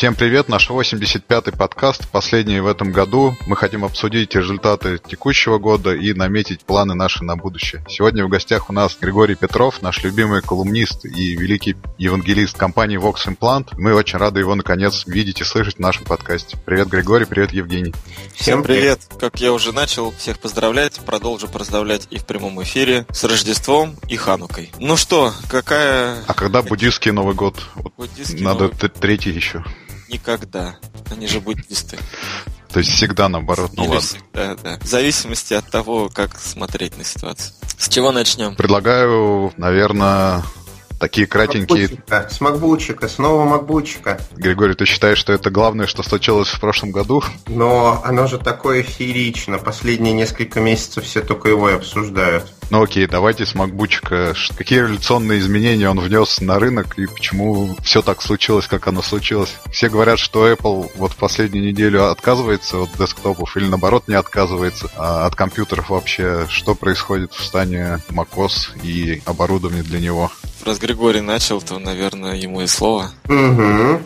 Всем привет, наш 85-й подкаст, последний в этом году. Мы хотим обсудить результаты текущего года и наметить планы наши на будущее. Сегодня в гостях у нас Григорий Петров, наш любимый колумнист и великий евангелист компании Vox Implant. Мы очень рады его наконец видеть и слышать в нашем подкасте. Привет, Григорий, привет, Евгений. Всем привет. Как я уже начал всех поздравлять, продолжу поздравлять и в прямом эфире с Рождеством и Ханукой. Ну что, какая... А когда буддийский Новый год? Вот буддийский надо Новый... третий еще никогда. Они же буддисты. То есть всегда наоборот, ну Или ладно. Всегда, да. В зависимости от того, как смотреть на ситуацию. С чего начнем? Предлагаю, наверное, Такие кратенькие... Макбучика, с макбучика, снова макбучика. Григорий, ты считаешь, что это главное, что случилось в прошлом году? Но оно же такое феерично. Последние несколько месяцев все только его и обсуждают. Ну окей, давайте с макбучика. Какие революционные изменения он внес на рынок и почему все так случилось, как оно случилось? Все говорят, что Apple вот в последнюю неделю отказывается от десктопов или наоборот не отказывается а от компьютеров вообще. Что происходит в стане macOS и оборудования для него? раз Григорий начал, то, наверное, ему и слово. Угу.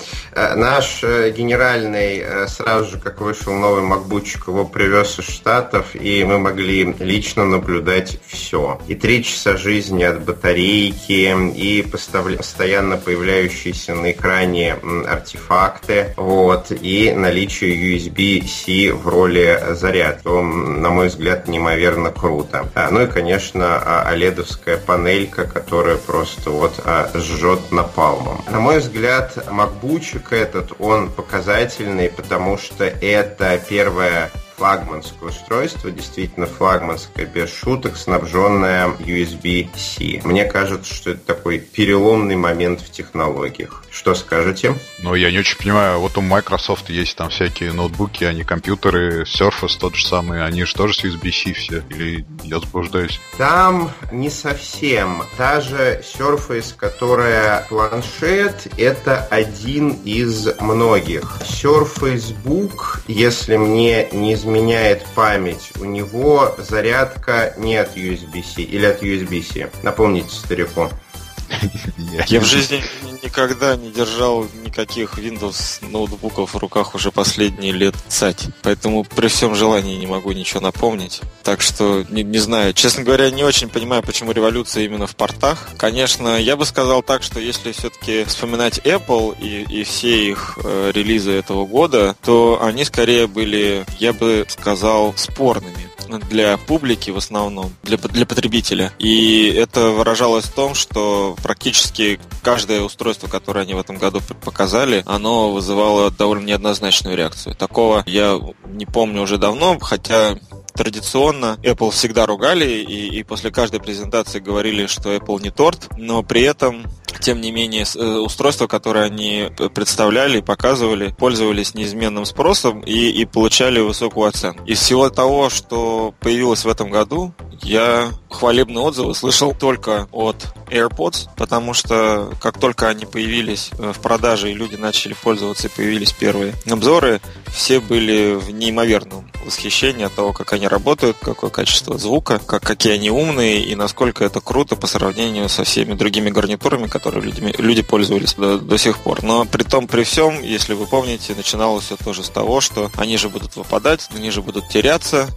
Наш э, генеральный э, сразу же, как вышел новый макбучик, его привез из Штатов, и мы могли лично наблюдать все. И три часа жизни от батарейки, и постоянно появляющиеся на экране артефакты, вот, и наличие USB-C в роли заряд. То, на мой взгляд, неимоверно круто. А, ну и, конечно, оледовская панелька, которая просто что вот а, жжет напалмом. На мой взгляд, макбучик этот, он показательный, потому что это первая флагманское устройство, действительно флагманское, без шуток, снабженное USB-C. Мне кажется, что это такой переломный момент в технологиях. Что скажете? Ну, я не очень понимаю, вот у Microsoft есть там всякие ноутбуки, они компьютеры, Surface тот же самый, они же тоже с USB-C все, или я заблуждаюсь? Там не совсем. Та же Surface, которая планшет, это один из многих. Surface Book, если мне не изменяет память, у него зарядка не от USB-C или от USB-C. Напомните старику. Я в жизни никогда не держал никаких Windows ноутбуков в руках уже последние лет цать. Поэтому при всем желании не могу ничего напомнить. Так что не, не знаю. Честно говоря, не очень понимаю, почему революция именно в портах. Конечно, я бы сказал так, что если все-таки вспоминать Apple и, и все их э, релизы этого года, то они скорее были, я бы сказал, спорными для публики в основном, для, для потребителя. И это выражалось в том, что практически каждое устройство, которое они в этом году показали, оно вызывало довольно неоднозначную реакцию. Такого я не помню уже давно, хотя традиционно Apple всегда ругали и, и после каждой презентации говорили, что Apple не торт, но при этом тем не менее, э, устройства, которые они представляли и показывали, пользовались неизменным спросом и, и получали высокую оценку. Из всего того, что появилось в этом году, я хвалебные отзывы слышал только от AirPods, потому что как только они появились э, в продаже и люди начали пользоваться и появились первые обзоры, все были в неимоверном восхищении от того, как они работают, какое качество звука, как, какие они умные и насколько это круто по сравнению со всеми другими гарнитурами, которые люди, люди пользовались до, до сих пор. Но при том, при всем, если вы помните, начиналось все тоже с того, что они же будут выпадать, они же будут теряться,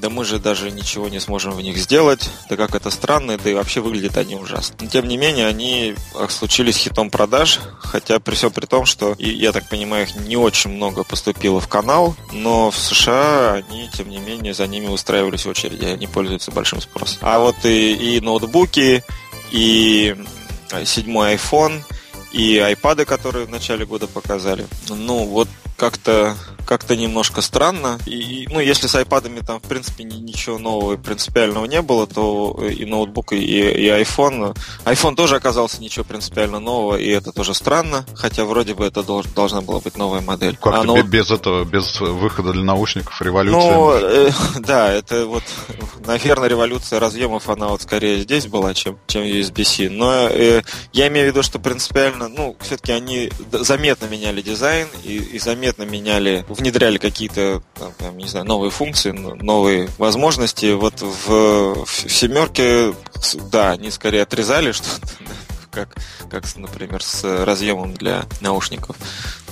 да мы же даже ничего не сможем в них сделать, да как это странно, да и вообще выглядят они ужасно. Но, тем не менее, они случились хитом продаж, хотя при всем при том, что, и, я так понимаю, их не очень много поступило в канал, но в США они, тем не менее, за ними устраивались очереди, они пользуются большим спросом. А вот и, и ноутбуки, и седьмой iPhone, и iPad, которые в начале года показали. Ну, вот как-то как-то немножко странно. И, ну, если с iPad там, в принципе, ничего нового принципиального не было, то и ноутбук, и, и iPhone. iPhone тоже оказался ничего принципиально нового, и это тоже странно, хотя вроде бы это долж, должна была быть новая модель. Как-то а ноут... без этого, без выхода для наушников революция. Ну, э, да, это вот, наверное, революция разъемов, она вот скорее здесь была, чем, чем USB-C. Но э, я имею в виду, что принципиально, ну, все-таки они заметно меняли дизайн и, и заметно меняли внедряли какие-то, там, не знаю, новые функции, новые возможности. Вот в, в семерке, да, они скорее отрезали что-то, как, как, например, с разъемом для наушников.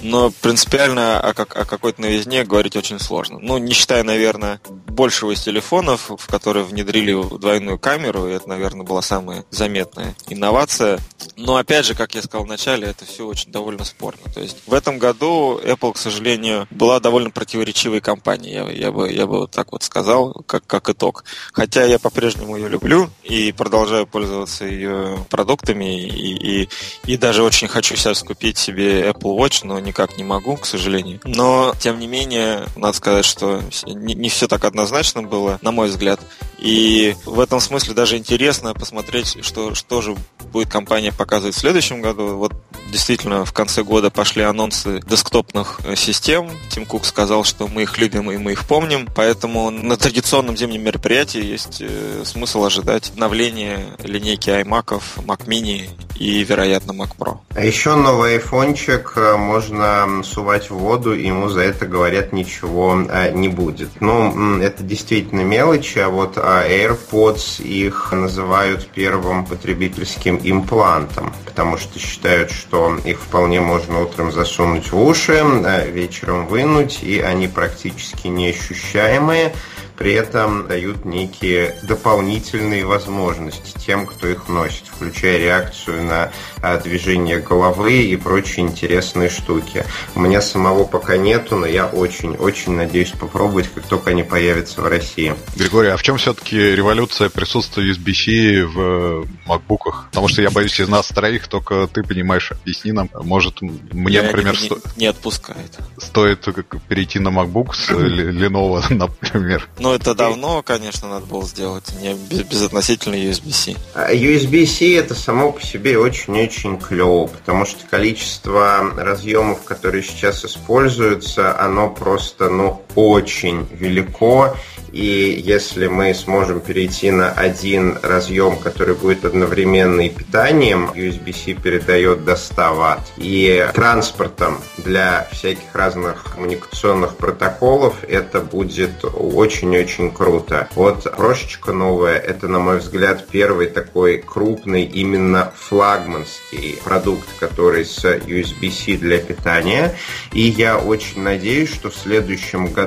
но принципиально о, как, о какой-то новизне говорить очень сложно. Ну, не считая, наверное, большего из телефонов, в которые внедрили двойную камеру, и это, наверное, была самая заметная инновация. Но, опять же, как я сказал вначале, это все очень довольно спорно. То есть в этом году Apple, к сожалению, была довольно противоречивой компанией, я, я, бы, я бы вот так вот сказал, как, как итог. Хотя я по-прежнему ее люблю и продолжаю пользоваться ее продуктами, и, и, и даже очень хочу сейчас купить себе Apple Watch, но никак не могу, к сожалению. Но, тем не менее, надо сказать, что не, не все так однозначно было, на мой взгляд. И в этом смысле даже интересно посмотреть, что, что же будет компания показывать в следующем году. Вот действительно в конце года пошли анонсы десктопных э, систем. Тим Кук сказал, что мы их любим и мы их помним. Поэтому на традиционном зимнем мероприятии есть э, смысл ожидать обновления линейки iMac, Mac Mini и, вероятно, Mac Pro. А еще новый айфончик э, можно сувать в воду, и ему за это, говорят, ничего не будет. Ну, это действительно мелочи, а вот а AirPods их называют первым потребительским имплантом, потому что считают, что их вполне можно утром засунуть в уши, а вечером вынуть, и они практически неощущаемые при этом дают некие дополнительные возможности тем, кто их носит, включая реакцию на а, движение головы и прочие интересные штуки. У меня самого пока нету, но я очень-очень надеюсь попробовать, как только они появятся в России. Григорий, а в чем все-таки революция присутствия USB-C в макбуках? Потому что я боюсь, из нас троих только ты понимаешь, объясни нам. Может, мне, я например, не, сто... не отпускает. стоит перейти на MacBook с Lenovo, например. Ну, это давно, конечно, надо было сделать, не безотносительно USB-C. А USB-C это само по себе очень-очень клево, потому что количество разъемов, которые сейчас используются, оно просто, ну, очень велико, и если мы сможем перейти на один разъем, который будет одновременно и питанием, USB-C передает до 100 Вт, и транспортом для всяких разных коммуникационных протоколов, это будет очень-очень круто. Вот прошечка новая, это, на мой взгляд, первый такой крупный именно флагманский продукт, который с USB-C для питания. И я очень надеюсь, что в следующем году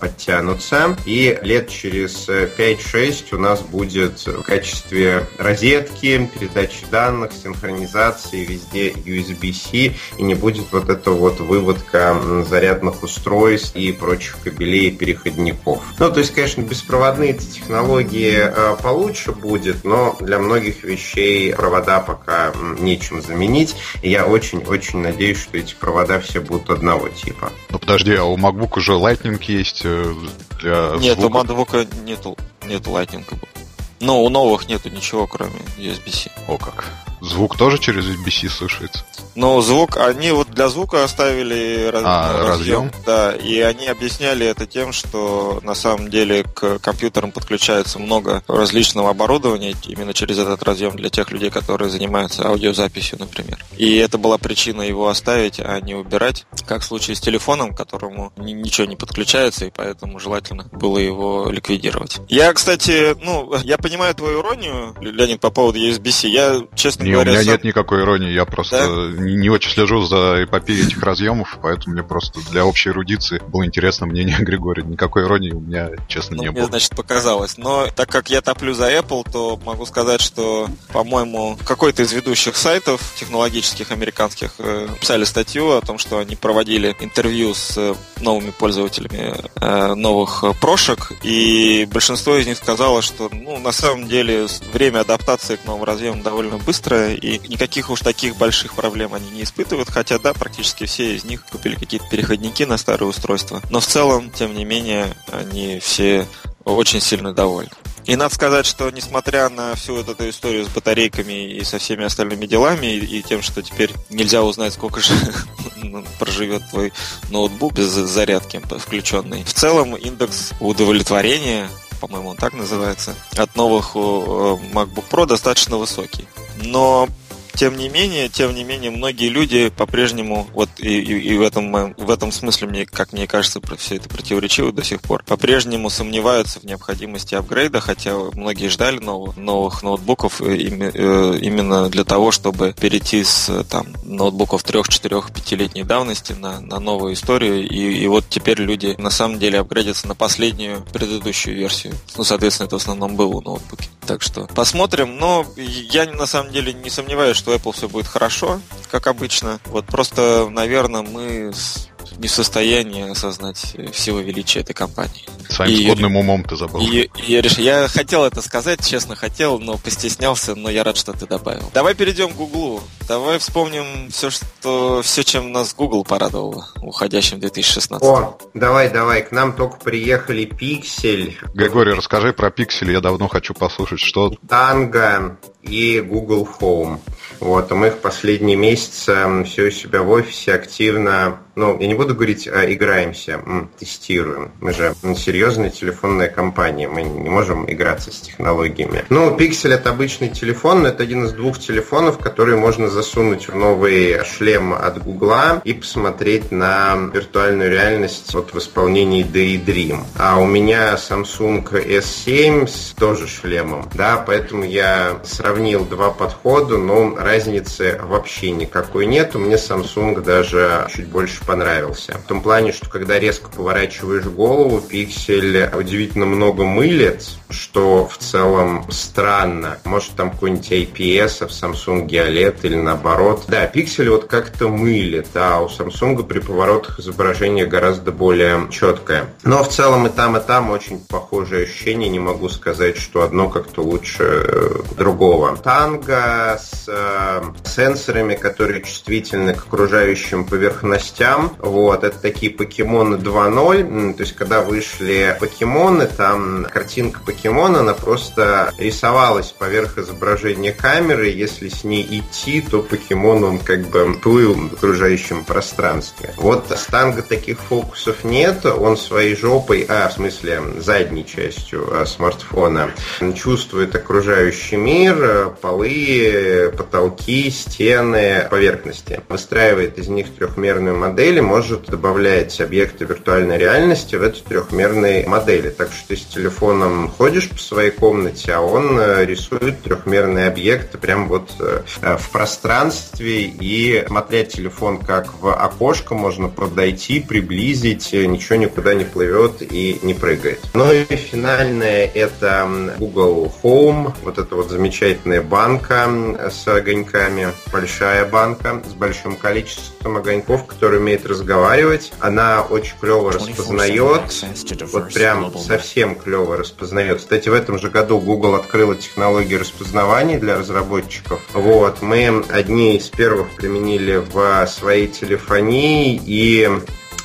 подтянутся и лет через 5-6 у нас будет в качестве розетки, передачи данных, синхронизации везде USB-C, и не будет вот эта вот выводка зарядных устройств и прочих кабелей и переходников. Ну, то есть, конечно, беспроводные технологии э, получше будет, но для многих вещей провода пока нечем заменить. Я очень-очень надеюсь, что эти провода все будут одного типа. Ну подожди, а у MacBook уже Lightning есть э, для Нет, звука? у MacBook нету, нету Lightning. Но у новых нету ничего, кроме USB-C. О как. Звук тоже через USB-C слышится? Ну, звук, они вот для звука оставили раз, а, разъем, разъем, да, и они объясняли это тем, что на самом деле к компьютерам подключается много различного оборудования именно через этот разъем для тех людей, которые занимаются аудиозаписью, например. И это была причина его оставить, а не убирать, как в случае с телефоном, к которому ничего не подключается, и поэтому желательно было его ликвидировать. Я, кстати, ну, я понимаю твою иронию, Леонид, по поводу USB-C. Я, честно не, говоря, у меня сам... нет никакой иронии, я просто да? Не, не очень слежу за эпопеей этих разъемов, поэтому мне просто для общей эрудиции было интересно мнение Григория. Никакой иронии у меня, честно, ну, не мне, было. значит, показалось. Но так как я топлю за Apple, то могу сказать, что, по-моему, какой-то из ведущих сайтов технологических американских э, писали статью о том, что они проводили интервью с э, новыми пользователями э, новых прошек, и большинство из них сказало, что, ну, на самом деле, время адаптации к новым разъемам довольно быстро, и никаких уж таких больших проблем они не испытывают, хотя, да, практически все из них купили какие-то переходники на старые устройства. Но в целом, тем не менее, они все очень сильно довольны. И надо сказать, что несмотря на всю вот эту историю с батарейками и со всеми остальными делами, и, и тем, что теперь нельзя узнать, сколько же проживет твой ноутбук без зарядки включенной, в целом индекс удовлетворения по-моему, он так называется, от новых э, MacBook Pro достаточно высокий. Но тем не менее, тем не менее, многие люди по-прежнему, вот и, и, и в, этом, в этом смысле, мне, как мне кажется, все это противоречиво до сих пор, по-прежнему сомневаются в необходимости апгрейда, хотя многие ждали новых, новых ноутбуков э, именно для того, чтобы перейти с там, ноутбуков 3, 4, 5-летней давности на, на новую историю. И, и вот теперь люди на самом деле апгрейдятся на последнюю предыдущую версию. Ну, соответственно, это в основном было ноутбуки. Так что посмотрим. Но я на самом деле не сомневаюсь, что Apple все будет хорошо, как обычно. Вот просто, наверное, мы не в состоянии осознать всего величия этой компании. Своим и, сходным умом ты забыл. И, и я, решил, я хотел это сказать, честно хотел, но постеснялся, но я рад, что ты добавил. Давай перейдем к Гуглу. Давай вспомним все, что все, чем нас Google порадовал в уходящем 2016. О, давай, давай, к нам только приехали Пиксель. Григорий, расскажи про Пиксель, я давно хочу послушать, что... Танго и Google Home. Вот, а мы в последние месяцы все у себя в офисе активно, ну, я не буду говорить, а играемся, тестируем. Мы же серьезная телефонная компания, мы не можем играться с технологиями. Ну, Pixel это обычный телефон, но это один из двух телефонов, которые можно засунуть в новый шлем от Google и посмотреть на виртуальную реальность вот в исполнении Daydream. А у меня Samsung S7 с тоже шлемом, да, поэтому я сравнил два подхода, но разницы вообще никакой нет. Мне Samsung даже чуть больше понравился. В том плане, что когда резко поворачиваешь голову, пиксель удивительно много мылит, что в целом странно. Может там какой-нибудь IPS в Samsung OLED или наоборот. Да, пиксель вот как-то мылит, а у Samsung при поворотах изображение гораздо более четкое. Но в целом и там, и там очень похожие ощущения. Не могу сказать, что одно как-то лучше э, другого. Танго с э, сенсорами, которые чувствительны к окружающим поверхностям. Вот, это такие покемоны 2.0. То есть, когда вышли покемоны, там картинка покемона, она просто рисовалась поверх изображения камеры. Если с ней идти, то покемон, он как бы плыл в окружающем пространстве. Вот с танго таких фокусов нет. Он своей жопой, а, в смысле, задней частью а, смартфона чувствует окружающий мир, полы, потолки, стены, поверхности. Выстраивает из них трехмерную модель и может добавлять объекты виртуальной реальности в эти трехмерные модели. Так что ты с телефоном ходишь по своей комнате, а он э, рисует трехмерные объекты прямо вот э, в пространстве и смотря телефон как в окошко можно подойти, приблизить, э, ничего никуда не плывет и не прыгает. Ну и финальное это Google Home, вот эта вот замечательная банка с огоньками. Большая банка с большим количеством огоньков, которая умеет разговаривать. Она очень клево распознает. Вот прям совсем клево распознает. Кстати, в этом же году Google открыла технологию распознавания для разработчиков. Вот, мы одни из первых применили в своей телефонии и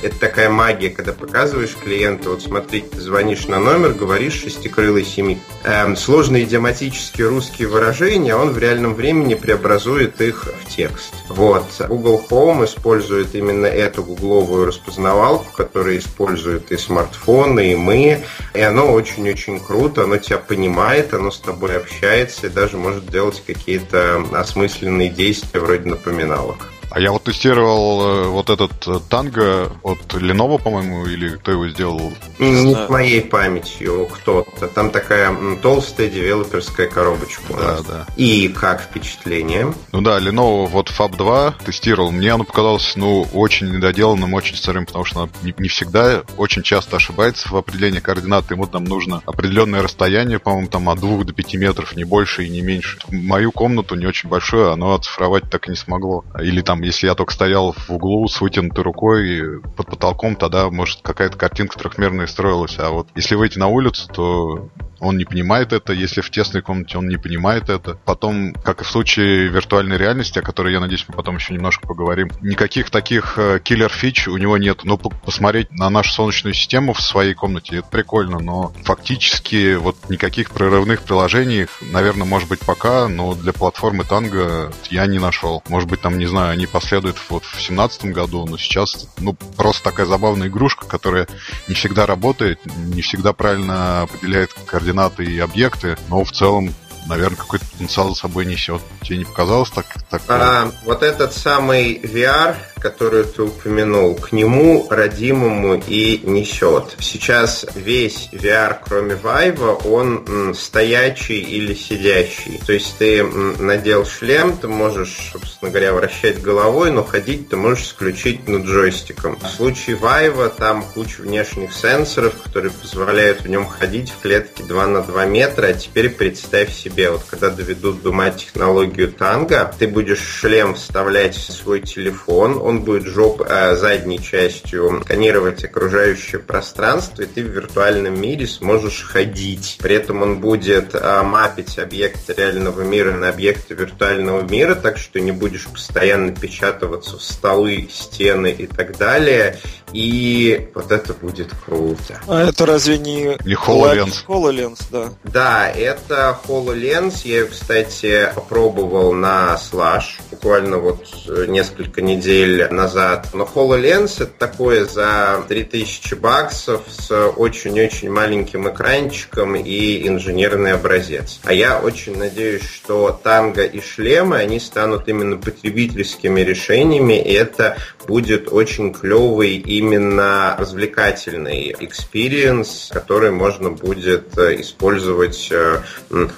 это такая магия, когда показываешь клиенту, вот смотри, ты звонишь на номер, говоришь шестикрылый семик. Эм, сложные идиоматические русские выражения, он в реальном времени преобразует их в текст. Вот. Google Home использует именно эту гугловую распознавалку, которую используют и смартфоны, и мы. И оно очень-очень круто, оно тебя понимает, оно с тобой общается и даже может делать какие-то осмысленные действия вроде напоминалок. А я вот тестировал э, вот этот э, танго от Lenovo, по-моему, или кто его сделал? Не с моей памятью кто-то. Там такая толстая девелоперская коробочка. Да, да. И как впечатление? Ну да, Lenovo вот Fab 2 тестировал. Мне оно показалось, ну, очень недоделанным, очень сырым, потому что не, не всегда, очень часто ошибается в определении координат. Ему там нужно определенное расстояние, по-моему, там от 2 до 5 метров, не больше и не меньше. Мою комнату не очень большую, оно оцифровать так и не смогло. Или там если я только стоял в углу с вытянутой рукой под потолком, тогда, может, какая-то картинка трехмерная строилась. А вот если выйти на улицу, то он не понимает это, если в тесной комнате он не понимает это. Потом, как и в случае виртуальной реальности, о которой, я надеюсь, мы потом еще немножко поговорим, никаких таких э, killer- фич у него нет. Но посмотреть на нашу Солнечную систему в своей комнате, это прикольно, но фактически вот никаких прорывных приложений, наверное, может быть пока, но для платформы Tango я не нашел. Может быть, там, не знаю, они последуют вот в 2017 году, но сейчас, ну, просто такая забавная игрушка, которая не всегда работает, не всегда правильно определяет координаты и объекты, но в целом наверное, какой-то потенциал за собой несет. Тебе не показалось так? так а, вот этот самый VR, который ты упомянул, к нему родимому и несет. Сейчас весь VR, кроме Vive, он стоячий или сидящий. То есть ты надел шлем, ты можешь, собственно говоря, вращать головой, но ходить ты можешь исключительно джойстиком. В случае Vive там куча внешних сенсоров, которые позволяют в нем ходить в клетке 2 на 2 метра. А теперь представь себе, вот когда доведут до ума технологию танго, ты будешь шлем вставлять в свой телефон, он будет жоп, э, задней частью сканировать окружающее пространство, и ты в виртуальном мире сможешь ходить. При этом он будет э, мапить объекты реального мира на объекты виртуального мира, так что не будешь постоянно печатываться в столы, стены и так далее. И вот это будет круто. А это разве не... Не HoloLens? HoloLens, да. Да, это HoloLens. Я ее, кстати, попробовал на Slash буквально вот э, несколько недель назад. Но HoloLens это такое за 3000 баксов с очень-очень маленьким экранчиком и инженерный образец. А я очень надеюсь, что танго и шлемы, они станут именно потребительскими решениями, и это будет очень клевый именно развлекательный experience, который можно будет э, использовать э,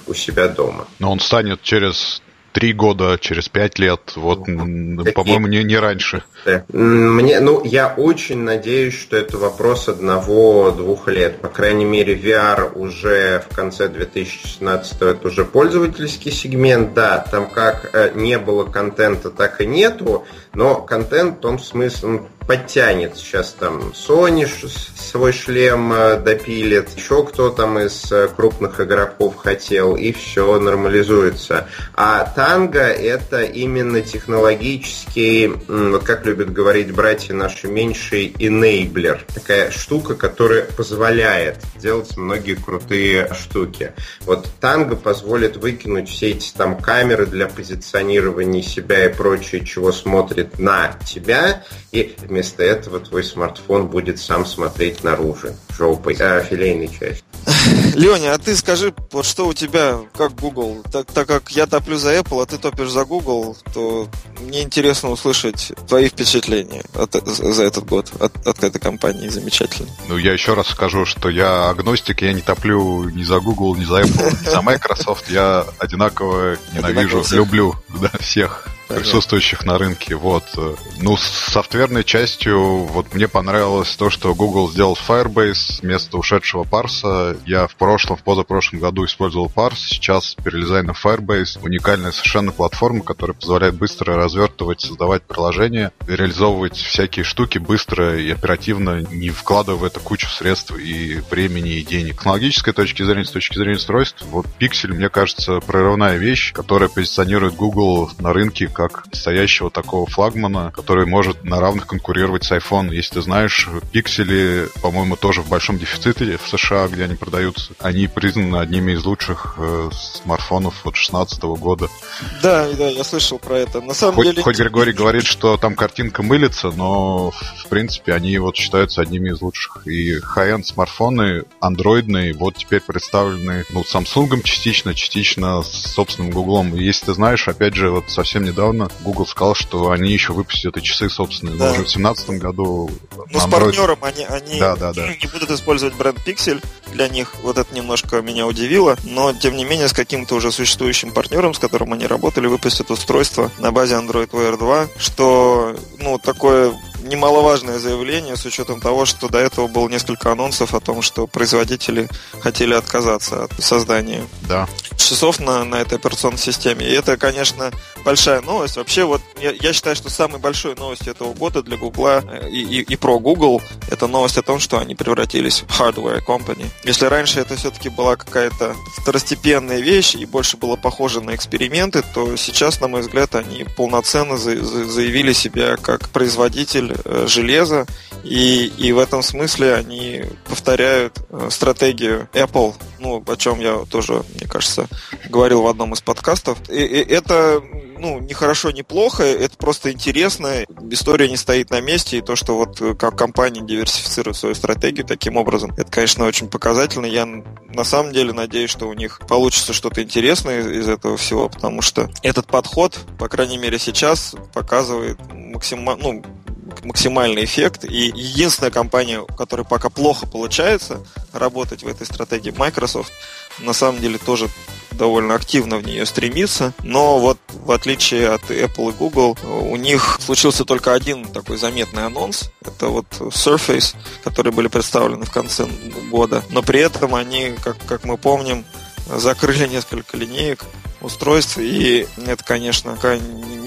у себя дома. Но он станет через три года, через пять лет, вот, по-моему, не, не раньше. Мне, ну, я очень надеюсь, что это вопрос одного-двух лет. По крайней мере, VR уже в конце 2016 это уже пользовательский сегмент, да, там как э, не было контента, так и нету, но контент в том смысле, ну, подтянет. Сейчас там Sony свой шлем э, допилит, еще кто там из э, крупных игроков хотел, и все нормализуется. А танго это именно технологический, вот как любят говорить братья наши меньшие, enabler. Такая штука, которая позволяет делать многие крутые штуки. Вот танго позволит выкинуть все эти там камеры для позиционирования себя и прочее, чего смотрит на тебя, и этого твой смартфон будет сам смотреть наружу, жопой, э, филейной частью. Леня, а ты скажи, вот что у тебя, как Google? Так, так как я топлю за Apple, а ты топишь за Google, то мне интересно услышать твои впечатления от, за этот год от, от этой компании замечательно. Ну, я еще раз скажу, что я агностик, я не топлю ни за Google, ни за Apple, ни за Microsoft. Я одинаково ненавижу, люблю да, всех присутствующих на рынке. Вот. Ну, с софтверной частью вот мне понравилось то, что Google сделал Firebase вместо ушедшего парса. Я в прошлом, в позапрошлом году использовал парс, сейчас перелезаю на Firebase. Уникальная совершенно платформа, которая позволяет быстро развертывать, создавать приложения, реализовывать всякие штуки быстро и оперативно, не вкладывая в это кучу средств и времени, и денег. С технологической точки зрения, с точки зрения устройств, вот Pixel, мне кажется, прорывная вещь, которая позиционирует Google на рынке как настоящего такого флагмана, который может на равных конкурировать с iPhone. Если ты знаешь, пиксели, по-моему, тоже в большом дефиците в США, где они продаются. Они признаны одними из лучших э, смартфонов от 2016 года. Да, да, я слышал про это. На самом хоть, деле... Хоть Григорий говорит, что там картинка мылится, но в принципе они вот считаются одними из лучших. И high-end смартфоны андроидные вот теперь представлены ну, Samsung частично, частично с собственным Гуглом. Если ты знаешь, опять же, вот совсем недавно недавно Google сказал, что они еще выпустят и часы собственные. Да. Но уже в 2017 году... Ну, с партнером они, они да, да, да. не будут использовать бренд Pixel. Для них вот это немножко меня удивило. Но, тем не менее, с каким-то уже существующим партнером, с которым они работали, выпустят устройство на базе Android Wear 2, что, ну, такое немаловажное заявление с учетом того, что до этого было несколько анонсов о том, что производители хотели отказаться от создания да. часов на, на этой операционной системе. И это, конечно, большая новость. Вообще, вот я, я считаю, что самой большой новостью этого года для Гугла э, и, и, и про Google это новость о том, что они превратились в hardware company. Если раньше это все-таки была какая-то второстепенная вещь и больше было похоже на эксперименты, то сейчас, на мой взгляд, они полноценно за, за, заявили себя как производитель Э, железа, и, и в этом смысле они повторяют э, стратегию Apple, ну, о чем я тоже, мне кажется, говорил в одном из подкастов. И, и это ну, не хорошо, не плохо, это просто интересно, история не стоит на месте, и то, что вот э, как компания диверсифицирует свою стратегию таким образом, это, конечно, очень показательно. Я на самом деле надеюсь, что у них получится что-то интересное из этого всего, потому что этот подход, по крайней мере сейчас, показывает максимально, ну, максимальный эффект. И единственная компания, у которой пока плохо получается работать в этой стратегии, Microsoft, на самом деле тоже довольно активно в нее стремится. Но вот в отличие от Apple и Google, у них случился только один такой заметный анонс. Это вот Surface, которые были представлены в конце года. Но при этом они, как, как мы помним, закрыли несколько линеек устройств, и это, конечно,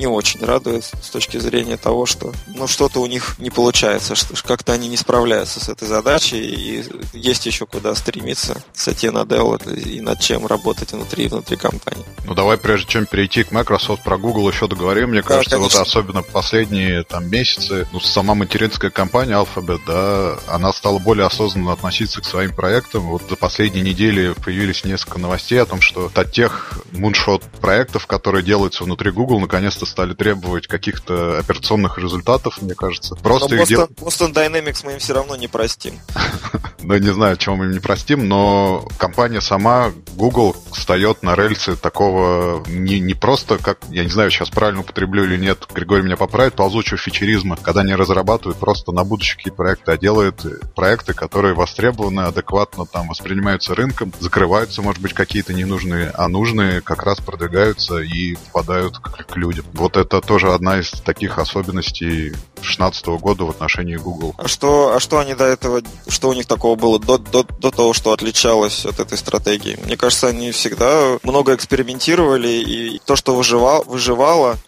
не очень радует с точки зрения того, что ну, что-то у них не получается, что как-то они не справляются с этой задачей, и есть еще куда стремиться с Satya Nadella и над чем работать внутри внутри компании. Ну давай, прежде чем перейти к Microsoft, про Google еще договорим. Мне кажется, да, вот особенно последние там месяцы, ну, сама материнская компания Alphabet, да, она стала более осознанно относиться к своим проектам. Вот за последние недели появились несколько новостей о том, что от тех муншот проектов, которые делаются внутри Google, наконец-то стали требовать каких-то операционных результатов, мне кажется. Просто но Boston, дел... Boston Dynamics мы им все равно не простим. Ну, не знаю, чем мы им не простим, но компания сама, Google, встает на рельсы такого не, не просто, как, я не знаю, сейчас правильно употреблю или нет, Григорий меня поправит, ползучего фичеризма, когда не разрабатывают просто на будущее какие проекты, а делают проекты, которые востребованы, адекватно там воспринимаются рынком, закрываются, может быть, какие-то ненужные, а нужные как раз продвигаются и попадают к, к людям. Вот это тоже одна из таких особенностей 2016 года в отношении Google. А что, а что они до этого, что у них такого было до, до, до того, что отличалось от этой стратегии? Мне кажется, они всегда много экспериментировали, и то, что выживало, выживало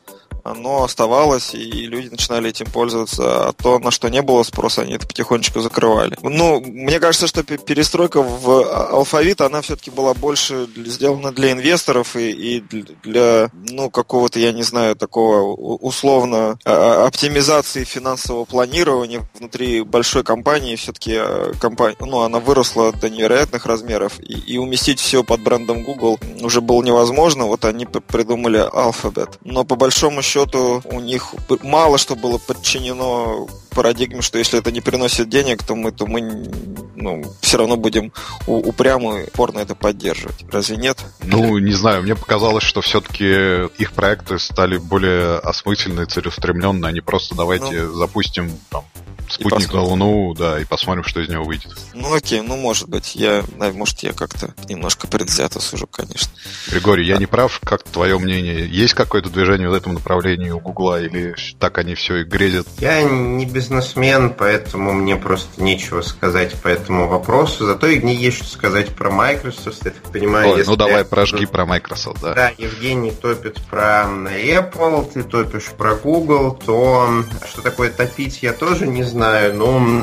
оно оставалось, и люди начинали этим пользоваться, а то, на что не было спроса, они это потихонечку закрывали. Ну, мне кажется, что перестройка в алфавит, она все-таки была больше сделана для инвесторов и, и для, ну, какого-то, я не знаю, такого условно а, а, оптимизации финансового планирования внутри большой компании. Все-таки а, компания, ну, она выросла до невероятных размеров, и, и уместить все под брендом Google уже было невозможно. Вот они придумали Alphabet. Но по большому счету счету у них мало что было подчинено парадигме, что если это не приносит денег, то мы, то мы ну, все равно будем упрямо и упорно это поддерживать. Разве нет? Ну, не знаю, мне показалось, что все-таки их проекты стали более осмысленные, целеустремленные, а не просто давайте ну, запустим там, спутник на Луну, да, и посмотрим, что из него выйдет. Ну окей, ну может быть. Я, может, я как-то немножко предвзято сужу, конечно. Григорий, я не прав? Как твое мнение? Есть какое-то движение в этом направлении у Гугла, или так они все и грезят? Я не бизнесмен, поэтому мне просто нечего сказать по этому вопросу. Зато и мне есть что сказать про Microsoft, я так понимаю. Ой, ну давай я... прожги про Microsoft, да. Да, Евгений топит про Apple, ты топишь про Google, то что такое топить, я тоже не знаю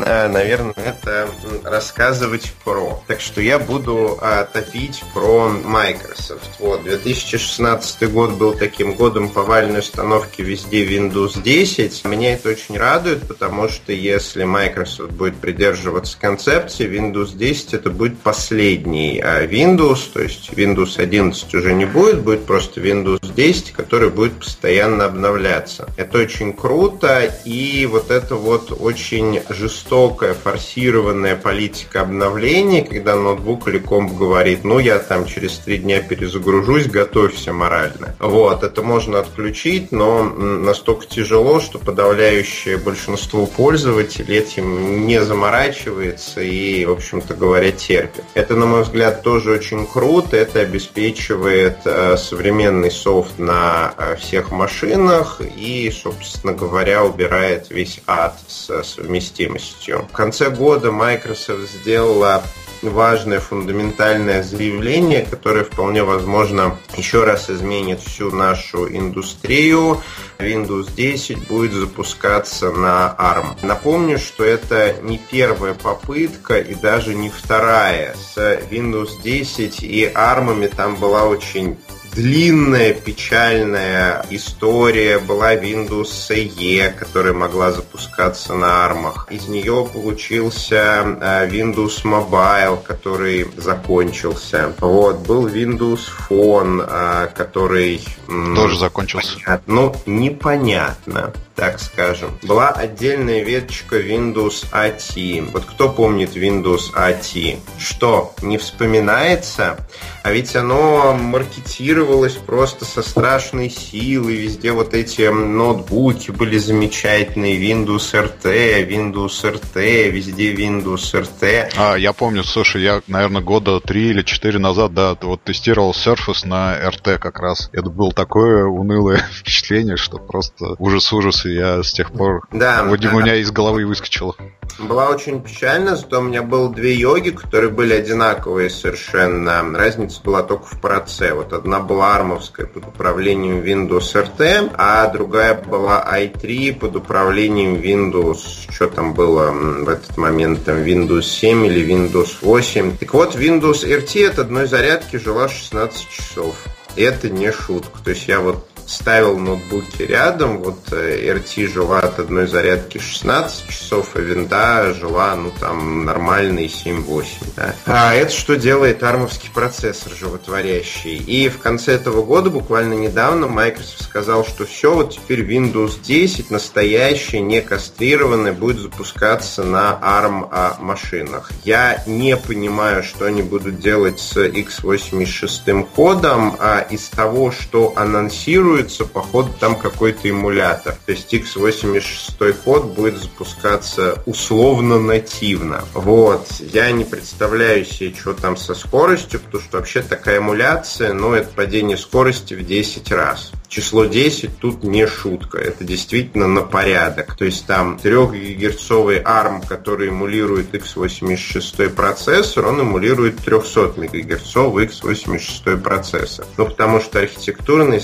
э, наверное, это рассказывать про. Так что я буду а, топить про Microsoft. Вот, 2016 год был таким годом повальной установки везде Windows 10. Меня это очень радует, потому что если Microsoft будет придерживаться концепции, Windows 10 это будет последний а Windows, то есть Windows 11 уже не будет, будет просто Windows 10, который будет постоянно обновляться. Это очень круто, и вот это вот очень жестокая, форсированная политика обновлений, когда ноутбук или комп говорит, ну я там через три дня перезагружусь, готовься морально. Вот, это можно отключить, но настолько тяжело, что подавляющее большинство пользователей этим не заморачивается и, в общем-то говоря, терпит. Это, на мой взгляд, тоже очень круто, это обеспечивает э, современный софт на э, всех машинах и, собственно говоря, убирает весь ад с совместимостью. В конце года Microsoft сделала важное фундаментальное заявление, которое вполне возможно еще раз изменит всю нашу индустрию. Windows 10 будет запускаться на ARM. Напомню, что это не первая попытка и даже не вторая. С Windows 10 и ARM там была очень длинная печальная история была Windows CE, которая могла запускаться на армах. Из нее получился э, Windows Mobile, который закончился. Вот, был Windows Phone, э, который... Тоже закончился. Понятно, ну, непонятно так скажем. Была отдельная веточка Windows AT. Вот кто помнит Windows AT? Что, не вспоминается? А ведь оно маркетировалось просто со страшной силой. Везде вот эти ноутбуки были замечательные. Windows RT, Windows RT, везде Windows RT. А, я помню, слушай, я, наверное, года три или четыре назад, да, вот тестировал Surface на RT как раз. Это было такое унылое впечатление, что просто ужас-ужас. И я с тех пор... Да. Вот у меня из головы выскочило. Была очень печально, зато у меня было две йоги, которые были одинаковые совершенно. Разница была только в проце. Вот одна была армовская под управлением Windows RT, а другая была i3 под управлением Windows, что там было в этот момент, там Windows 7 или Windows 8. Так вот, Windows RT от одной зарядки жила 16 часов. Это не шутка. То есть я вот ставил ноутбуки рядом, вот RT э, жила от одной зарядки 16 часов, а винда жила, ну, там, нормальные 7-8, да. А это что делает армовский процессор животворящий. И в конце этого года, буквально недавно, Microsoft сказал, что все, вот теперь Windows 10 настоящий, не кастрированный, будет запускаться на ARM а, машинах. Я не понимаю, что они будут делать с x86 кодом, а из того, что анонсируют, тестируется, походу, там какой-то эмулятор. То есть x86 код будет запускаться условно нативно. Вот. Я не представляю себе, что там со скоростью, потому что вообще такая эмуляция, ну, это падение скорости в 10 раз число 10 тут не шутка. Это действительно на порядок. То есть там 3 гигагерцовый ARM, который эмулирует x86 процессор, он эмулирует 300 мегагерцовый x86 процессор. Ну, потому что архитектурные,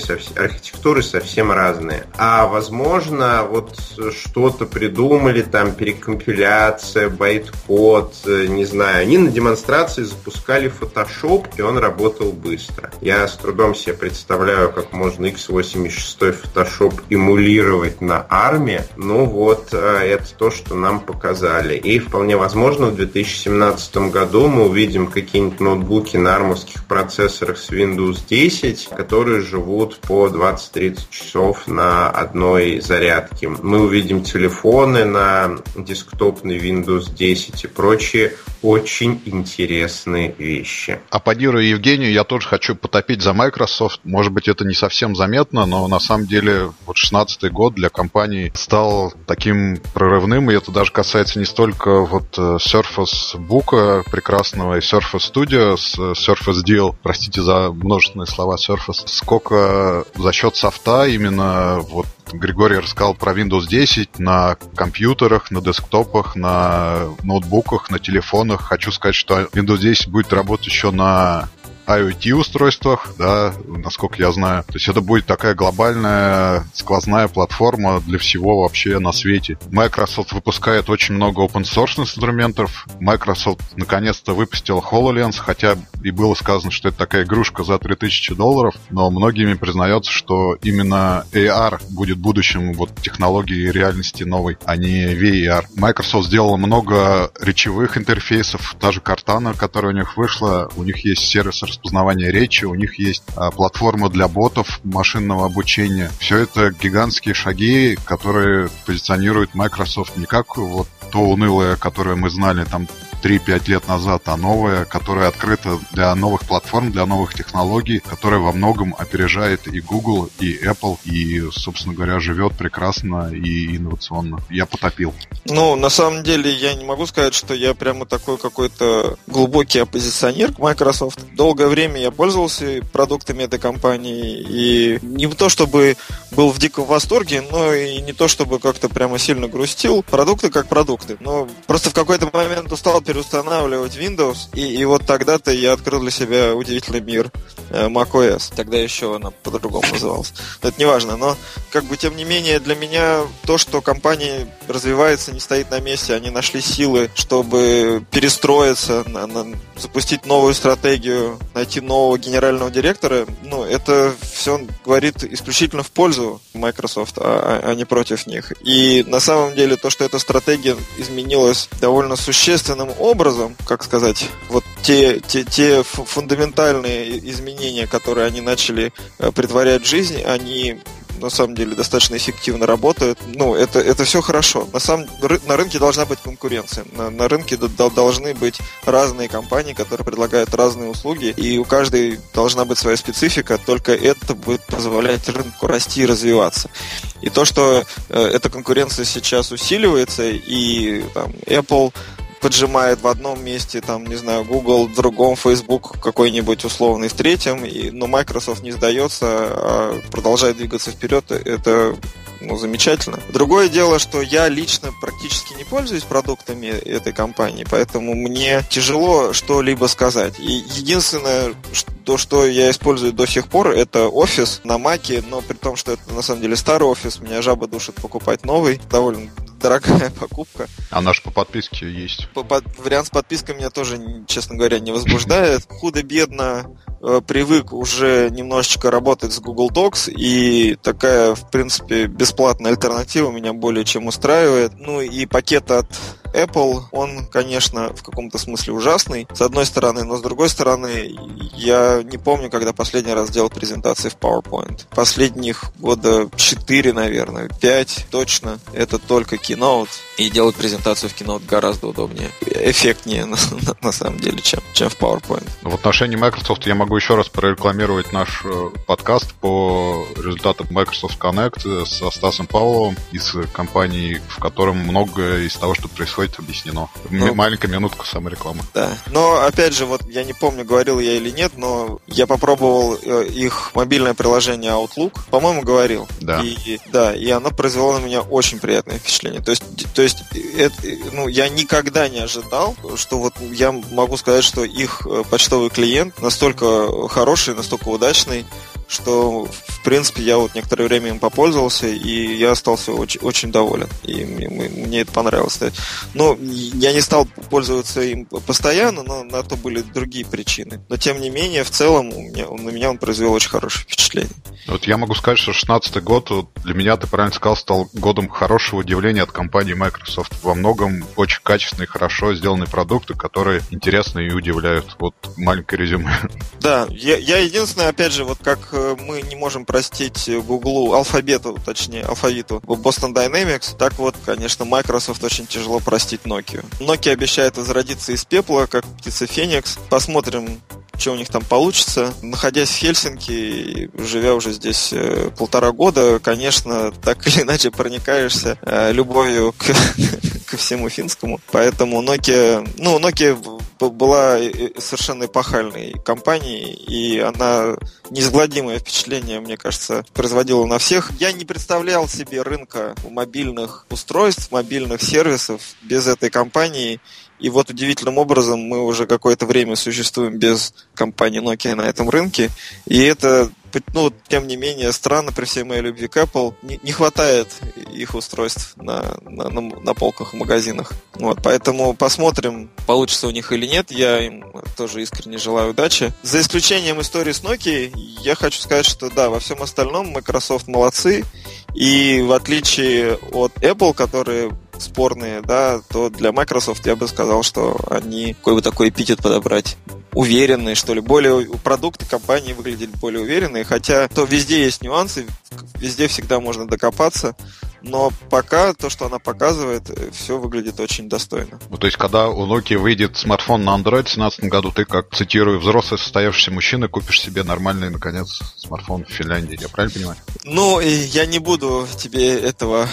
архитектуры совсем разные. А возможно, вот что-то придумали, там перекомпиляция, байткод, не знаю. Они на демонстрации запускали Photoshop, и он работал быстро. Я с трудом себе представляю, как можно x86 86 Photoshop эмулировать на армии, ну вот, э, это то, что нам показали. И вполне возможно, в 2017 году мы увидим какие-нибудь ноутбуки на армовских процессорах с Windows 10, которые живут по 20-30 часов на одной зарядке. Мы увидим телефоны на десктопный Windows 10 и прочие очень интересные вещи. Апподируя Евгению, я тоже хочу потопить за Microsoft. Может быть, это не совсем заметно, но на самом деле вот 16 год для компании стал таким прорывным, и это даже касается не столько вот э, Surface Book прекрасного и Surface Studio э, Surface Deal, простите за множественные слова Surface, сколько за счет софта именно вот Григорий рассказал про Windows 10 на компьютерах, на десктопах, на ноутбуках, на телефонах. Хочу сказать, что Windows 10 будет работать еще на IoT-устройствах, да, насколько я знаю. То есть это будет такая глобальная сквозная платформа для всего вообще на свете. Microsoft выпускает очень много open source инструментов. Microsoft наконец-то выпустил HoloLens, хотя и было сказано, что это такая игрушка за 3000 долларов, но многими признается, что именно AR будет будущим вот технологии реальности новой, а не VAR. Microsoft сделала много речевых интерфейсов, та же Cortana, которая у них вышла, у них есть сервис распознавания речи, у них есть а, платформа для ботов машинного обучения. Все это гигантские шаги, которые позиционирует Microsoft не как вот то унылое, которое мы знали там 3-5 лет назад, а новая, которая открыта для новых платформ, для новых технологий, которая во многом опережает и Google, и Apple, и, собственно говоря, живет прекрасно и инновационно. Я потопил. Ну, на самом деле, я не могу сказать, что я прямо такой какой-то глубокий оппозиционер к Microsoft. Долгое время я пользовался продуктами этой компании, и не то чтобы был в диком восторге, но и не то чтобы как-то прямо сильно грустил. Продукты как продукты. Но просто в какой-то момент устал переустанавливать Windows, и, и вот тогда-то я открыл для себя удивительный мир э, macOS. Тогда еще она по-другому называлась. Это не важно. Но, как бы, тем не менее, для меня то, что компания развивается, не стоит на месте, они нашли силы, чтобы перестроиться, на, на, запустить новую стратегию, найти нового генерального директора, ну, это все говорит исключительно в пользу Microsoft, а, а, а не против них. И на самом деле то, что эта стратегия изменилась довольно существенным образом, как сказать, вот те, те, те фундаментальные изменения, которые они начали э, притворять в жизнь, они на самом деле достаточно эффективно работают. Ну, это, это все хорошо. На, самом, на рынке должна быть конкуренция. На, на рынке должны быть разные компании, которые предлагают разные услуги, и у каждой должна быть своя специфика, только это будет позволять рынку расти и развиваться. И то, что э, эта конкуренция сейчас усиливается, и там, Apple поджимает в одном месте, там, не знаю, Google в другом, Facebook какой-нибудь условный в третьем, и, но Microsoft не сдается, а продолжает двигаться вперед, это ну, замечательно. Другое дело, что я лично практически не пользуюсь продуктами этой компании, поэтому мне тяжело что-либо сказать. И единственное, то, что я использую до сих пор, это офис на Маке, но при том, что это на самом деле старый офис, меня жаба душит покупать новый, довольно дорогая покупка. А наш по подписке есть? По, по, вариант с подпиской меня тоже, честно говоря, не возбуждает. Худо-бедно э, привык уже немножечко работать с Google Docs, и такая, в принципе, бесплатная альтернатива меня более чем устраивает. Ну и пакет от Apple, он, конечно, в каком-то смысле ужасный, с одной стороны, но с другой стороны, я не помню, когда последний раз делал презентации в PowerPoint. Последних года 4, наверное, 5 точно. Это только Keynote. И делать презентацию в Keynote гораздо удобнее. Эффектнее, на, на, на самом деле, чем, чем в PowerPoint. В отношении Microsoft я могу еще раз прорекламировать наш э, подкаст по результатам Microsoft Connect со Стасом Павловым из компании, в котором многое из того, что происходит происходит, объяснено. Ну, Маленькая минутка саморекламы. Да. Но, опять же, вот я не помню, говорил я или нет, но я попробовал э, их мобильное приложение Outlook. По-моему, говорил. Да. И, да, и оно произвело на меня очень приятное впечатление. То есть, то есть это, ну, я никогда не ожидал, что вот я могу сказать, что их э, почтовый клиент настолько хороший, настолько удачный, что, в принципе, я вот некоторое время им попользовался, и я остался очень, очень доволен. И мне, мне это понравилось. Но я не стал пользоваться им постоянно, но на то были другие причины. Но, тем не менее, в целом, у меня, на меня он произвел очень хорошее впечатление. Вот я могу сказать, что 16 год для меня, ты правильно сказал, стал годом хорошего удивления от компании Microsoft. Во многом очень качественные, хорошо сделанные продукты, которые интересны и удивляют. Вот маленькое резюме. Да, я, я единственное, опять же, вот как мы не можем простить Google, алфабету, точнее, алфавиту Boston Dynamics, так вот, конечно, Microsoft очень тяжело простить Nokia. Nokia обещает возродиться из пепла, как птица Феникс. Посмотрим, что у них там получится. Находясь в Хельсинки, живя уже здесь э, полтора года, конечно, так или иначе проникаешься э, любовью к, ко всему финскому. Поэтому Nokia, ну, Nokia была совершенно эпохальной компанией, и она неизгладимое впечатление, мне кажется, производила на всех. Я не представлял себе рынка мобильных устройств, мобильных сервисов без этой компании, и вот удивительным образом мы уже какое-то время существуем без компании Nokia на этом рынке. И это, ну, тем не менее, странно при всей моей любви к Apple. Не, не хватает их устройств на, на, на, на полках в магазинах. Вот, поэтому посмотрим, получится у них или нет. Я им тоже искренне желаю удачи. За исключением истории с Nokia, я хочу сказать, что да, во всем остальном Microsoft молодцы. И в отличие от Apple, которые спорные, да, то для Microsoft я бы сказал, что они какой бы такой эпитет подобрать уверенные, что ли, более продукты компании выглядели более уверенные, хотя то везде есть нюансы, везде всегда можно докопаться, но пока то, что она показывает, все выглядит очень достойно. Ну, то есть, когда у Nokia выйдет смартфон на Android в 2017 году, ты, как цитирую, взрослый состоявшийся мужчина, купишь себе нормальный, наконец, смартфон в Финляндии. Я правильно понимаю? Ну, я не буду тебе этого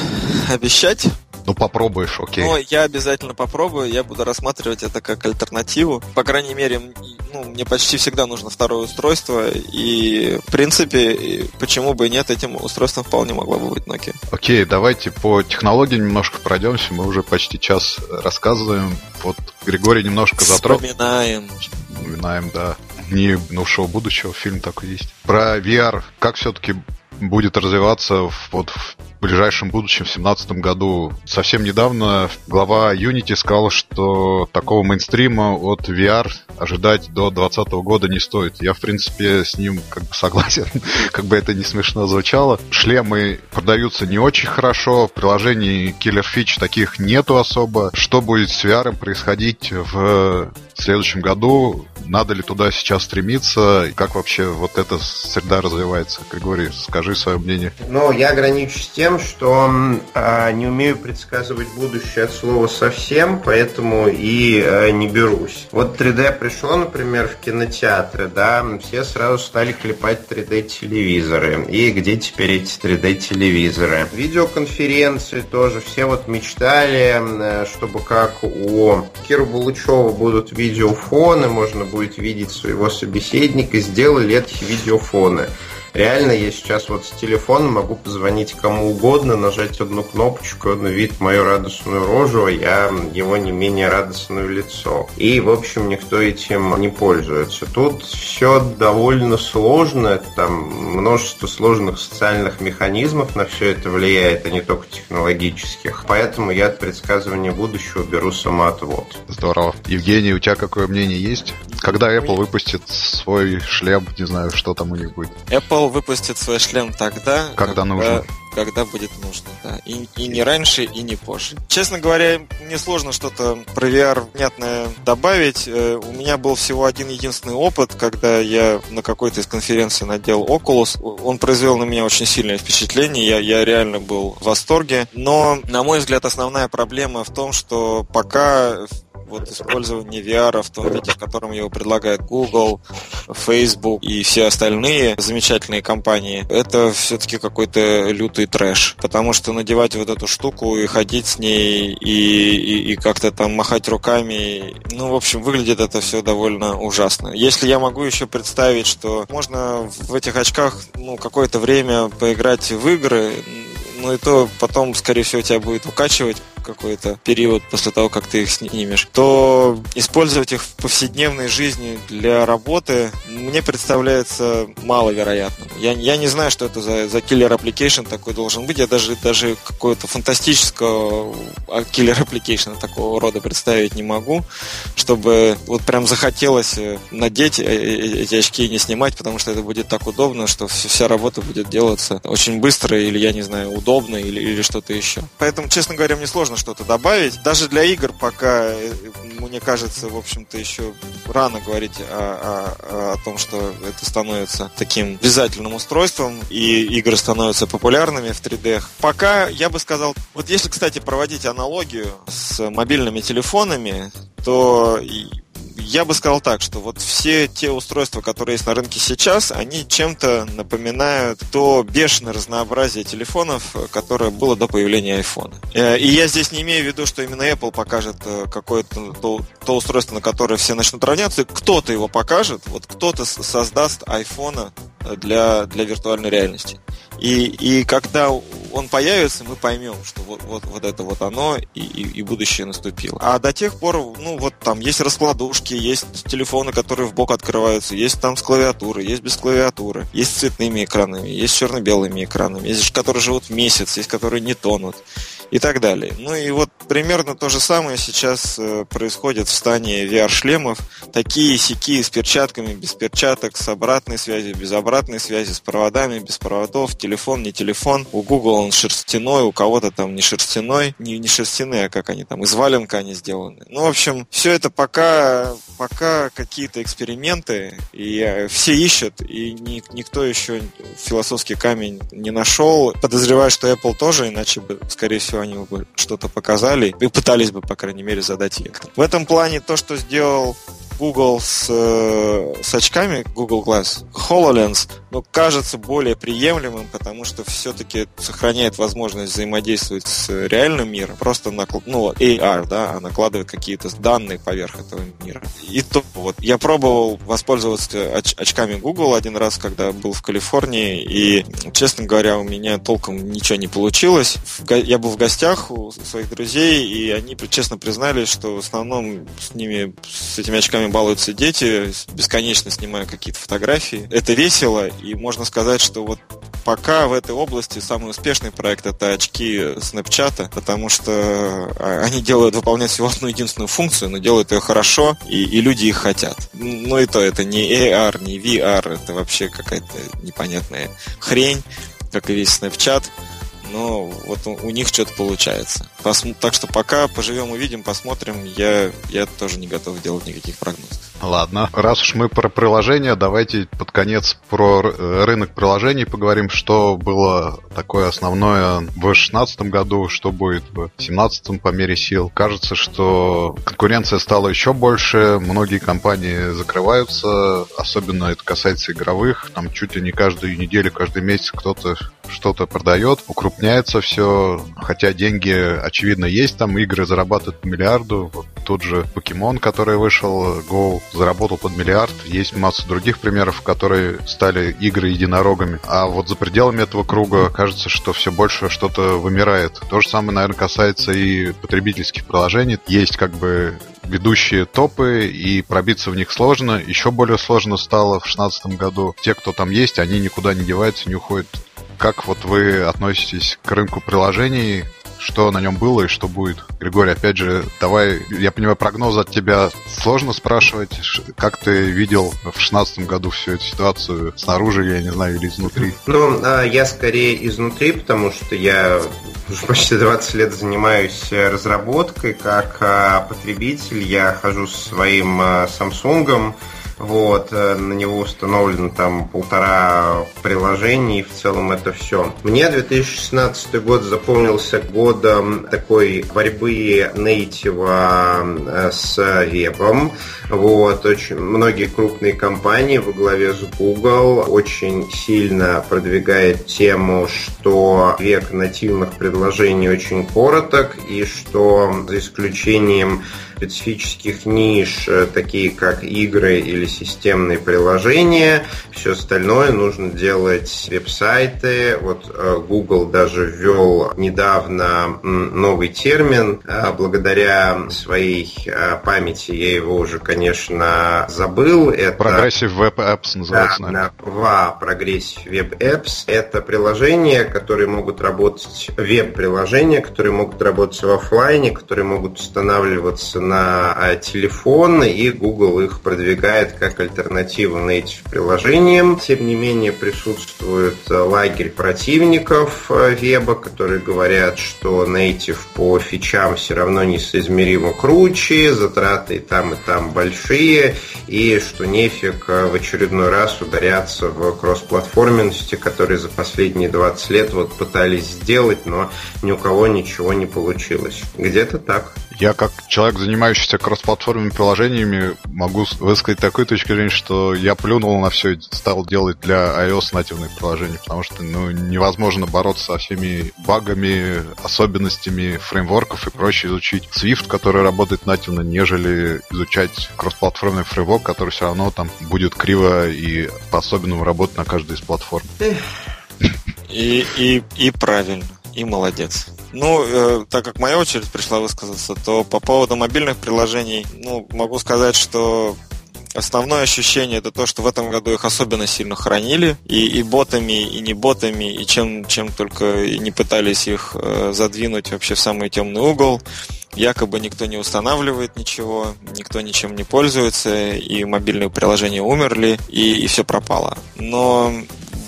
обещать, ну, попробуешь, окей. Ну, я обязательно попробую, я буду рассматривать это как альтернативу. По крайней мере, ну, мне почти всегда нужно второе устройство, и, в принципе, почему бы и нет, этим устройством вполне могла бы быть Nokia. Окей, давайте по технологиям немножко пройдемся, мы уже почти час рассказываем. Вот Григорий немножко затронул. Вспоминаем. Вспоминаем, да. не минувшего будущего, фильм такой есть. Про VR, как все-таки будет развиваться вот в ближайшем будущем, в 2017 году. Совсем недавно глава Unity сказал, что такого мейнстрима от VR ожидать до 2020 года не стоит. Я, в принципе, с ним как бы согласен, как бы это не смешно звучало. Шлемы продаются не очень хорошо, приложении Killer Fitch таких нету особо. Что будет с VR происходить в следующем году? Надо ли туда сейчас стремиться? И как вообще вот эта среда развивается? Григорий, скажи свое мнение. Ну, я ограничусь тем, что э, не умею предсказывать будущее от слова совсем, поэтому и э, не берусь. Вот 3D пришло, например, в кинотеатры, да, все сразу стали клепать 3D-телевизоры. И где теперь эти 3D-телевизоры? Видеоконференции тоже. Все вот мечтали, э, чтобы как у Кира Булычева будут видеофоны, можно будет видеть своего собеседника, сделали эти видеофоны. Реально, я сейчас вот с телефона могу позвонить кому угодно, нажать одну кнопочку, он увидит мою радостную рожу, а я его не менее радостное лицо. И, в общем, никто этим не пользуется. Тут все довольно сложно, там множество сложных социальных механизмов на все это влияет, а не только технологических. Поэтому я от предсказывания будущего беру самоотвод. Здорово. Евгений, у тебя какое мнение есть? Когда Apple выпустит свой шлем, не знаю, что там у них будет? Apple Apple выпустит свой шлем тогда, когда, когда нужно. Когда будет нужно, да. И, и не раньше, и не позже. Честно говоря, мне сложно что-то про VR внятное добавить. Э, у меня был всего один единственный опыт, когда я на какой-то из конференций надел Oculus. Он произвел на меня очень сильное впечатление. Я, я реально был в восторге. Но, на мой взгляд, основная проблема в том, что пока вот использование VR в том виде, в котором его предлагает Google, Facebook и все остальные замечательные компании, это все-таки какой-то лютый трэш. Потому что надевать вот эту штуку и ходить с ней и, и, и как-то там махать руками, ну, в общем, выглядит это все довольно ужасно. Если я могу еще представить, что можно в этих очках ну, какое-то время поиграть в игры, ну и то потом, скорее всего, тебя будет укачивать какой-то период после того, как ты их снимешь, то использовать их в повседневной жизни для работы мне представляется маловероятным. Я, я не знаю, что это за, за киллер application такой должен быть. Я даже, даже какого-то фантастического киллер application такого рода представить не могу, чтобы вот прям захотелось э, надеть э, э, эти очки и не снимать, потому что это будет так удобно, что вся работа будет делаться очень быстро или, я не знаю, удобно или, или что-то еще. Поэтому, честно говоря, мне сложно что-то добавить. Даже для игр пока, мне кажется, в общем-то, еще рано говорить о, о, о том, что это становится таким обязательным устройством, и игры становятся популярными в 3D. Пока я бы сказал, вот если, кстати, проводить аналогию с мобильными телефонами, то я бы сказал так, что вот все те устройства, которые есть на рынке сейчас, они чем-то напоминают то бешеное разнообразие телефонов, которое было до появления iPhone. Э, и я здесь не имею в виду, что именно Apple покажет э, какое-то то, то устройство, на которое все начнут равняться. Кто-то его покажет, вот кто-то создаст iPhone для, для виртуальной реальности. И, и когда он появится, мы поймем, что вот, вот, вот это вот оно, и, и, и будущее наступило. А до тех пор, ну вот там есть раскладушки, есть телефоны, которые в бок открываются, есть там с клавиатуры, есть без клавиатуры, есть с цветными экранами, есть с черно-белыми экранами, есть которые живут месяц, есть которые не тонут и так далее. Ну и вот примерно то же самое сейчас э, происходит в стане VR-шлемов. Такие сякие с перчатками, без перчаток, с обратной связью, без обратной связи, с проводами, без проводов, телефон, не телефон. У Google он шерстяной, у кого-то там не шерстяной, не, не шерстяные, а как они там, из валенка они сделаны. Ну, в общем, все это пока, пока какие-то эксперименты, и э, все ищут, и ни, никто еще философский камень не нашел. Подозреваю, что Apple тоже, иначе бы, скорее всего, они бы что-то показали и пытались бы, по крайней мере, задать вектор. В этом плане то, что сделал Google с, э, с очками Google Glass HoloLens, ну, кажется более приемлемым, потому что все-таки сохраняет возможность взаимодействовать с реальным миром, просто на, ну, AR, да, а накладывает какие-то данные поверх этого мира. И то, вот, я пробовал воспользоваться оч очками Google один раз, когда был в Калифорнии, и, честно говоря, у меня толком ничего не получилось. Я был в гостях у своих друзей, и они честно признались, что в основном с ними, с этими очками балуются дети, бесконечно снимаю какие-то фотографии. Это весело, и можно сказать, что вот пока в этой области самый успешный проект это очки Snapchat, потому что а, они делают, выполняют всего одну единственную функцию, но делают ее хорошо, и, и люди их хотят. Ну и то, это не AR, не VR, это вообще какая-то непонятная хрень, как и весь Snapchat но вот у, них что-то получается. Пос, так что пока поживем, увидим, посмотрим. Я, я тоже не готов делать никаких прогнозов. Ладно, раз уж мы про приложения, давайте под конец про рынок приложений поговорим, что было такое основное в 2016 году, что будет в 2017 по мере сил. Кажется, что конкуренция стала еще больше, многие компании закрываются, особенно это касается игровых, там чуть ли не каждую неделю, каждый месяц кто-то что-то продает, укрупняется все, хотя деньги, очевидно, есть, там игры зарабатывают миллиарду, вот тот же Покемон, который вышел, Go, заработал под миллиард. Есть масса других примеров, которые стали игры единорогами. А вот за пределами этого круга кажется, что все больше что-то вымирает. То же самое, наверное, касается и потребительских приложений. Есть как бы ведущие топы, и пробиться в них сложно. Еще более сложно стало в 2016 году. Те, кто там есть, они никуда не деваются, не уходят. Как вот вы относитесь к рынку приложений? Что на нем было и что будет. Григорий, опять же, давай, я понимаю, прогноз от тебя сложно спрашивать. Как ты видел в шестнадцатом году всю эту ситуацию снаружи, я не знаю, или изнутри? Ну, а, я скорее изнутри, потому что я уже почти 20 лет занимаюсь разработкой как а, потребитель. Я хожу со своим а, Samsung, вот, э, на него установлено там полтора приложений, и в целом это все. Мне 2016 год запомнился годом такой борьбы нейтива э, с вебом. Вот, очень многие крупные компании во главе с Google очень сильно продвигают тему, что век нативных предложений очень короток, и что за исключением специфических ниш, э, такие как игры или системные приложения. Все остальное нужно делать веб-сайты. Вот э, Google даже ввел недавно новый термин. Э, благодаря своей памяти я его уже, конечно, забыл. Это... Progressive Web Apps называется. Да, VA, Progressive Web Apps. Это приложения, которые могут работать, веб-приложения, которые могут работать в офлайне, которые могут устанавливаться на на телефон, и Google их продвигает как альтернативу native приложениям. Тем не менее, присутствует а, лагерь противников а, веба, которые говорят, что native по фичам все равно несоизмеримо круче, затраты и там, и там большие, и что нефиг в очередной раз ударяться в кроссплатформенности, которые за последние 20 лет вот пытались сделать, но ни у кого ничего не получилось. Где-то так. Я как человек, занимающийся кроссплатформенными приложениями, могу высказать такую точку зрения, что я плюнул на все и стал делать для iOS нативные приложения, потому что ну, невозможно бороться со всеми багами, особенностями фреймворков и проще изучить Swift, который работает нативно, нежели изучать кроссплатформенный фреймворк, который все равно там будет криво и по-особенному работать на каждой из платформ. И, и, и правильно, и молодец. Ну, э, так как моя очередь пришла высказаться, то по поводу мобильных приложений, ну, могу сказать, что Основное ощущение это то, что в этом году их особенно сильно хранили, и, и ботами, и не ботами, и чем, чем только не пытались их э, задвинуть вообще в самый темный угол. Якобы никто не устанавливает ничего, никто ничем не пользуется, и мобильные приложения умерли, и, и все пропало. Но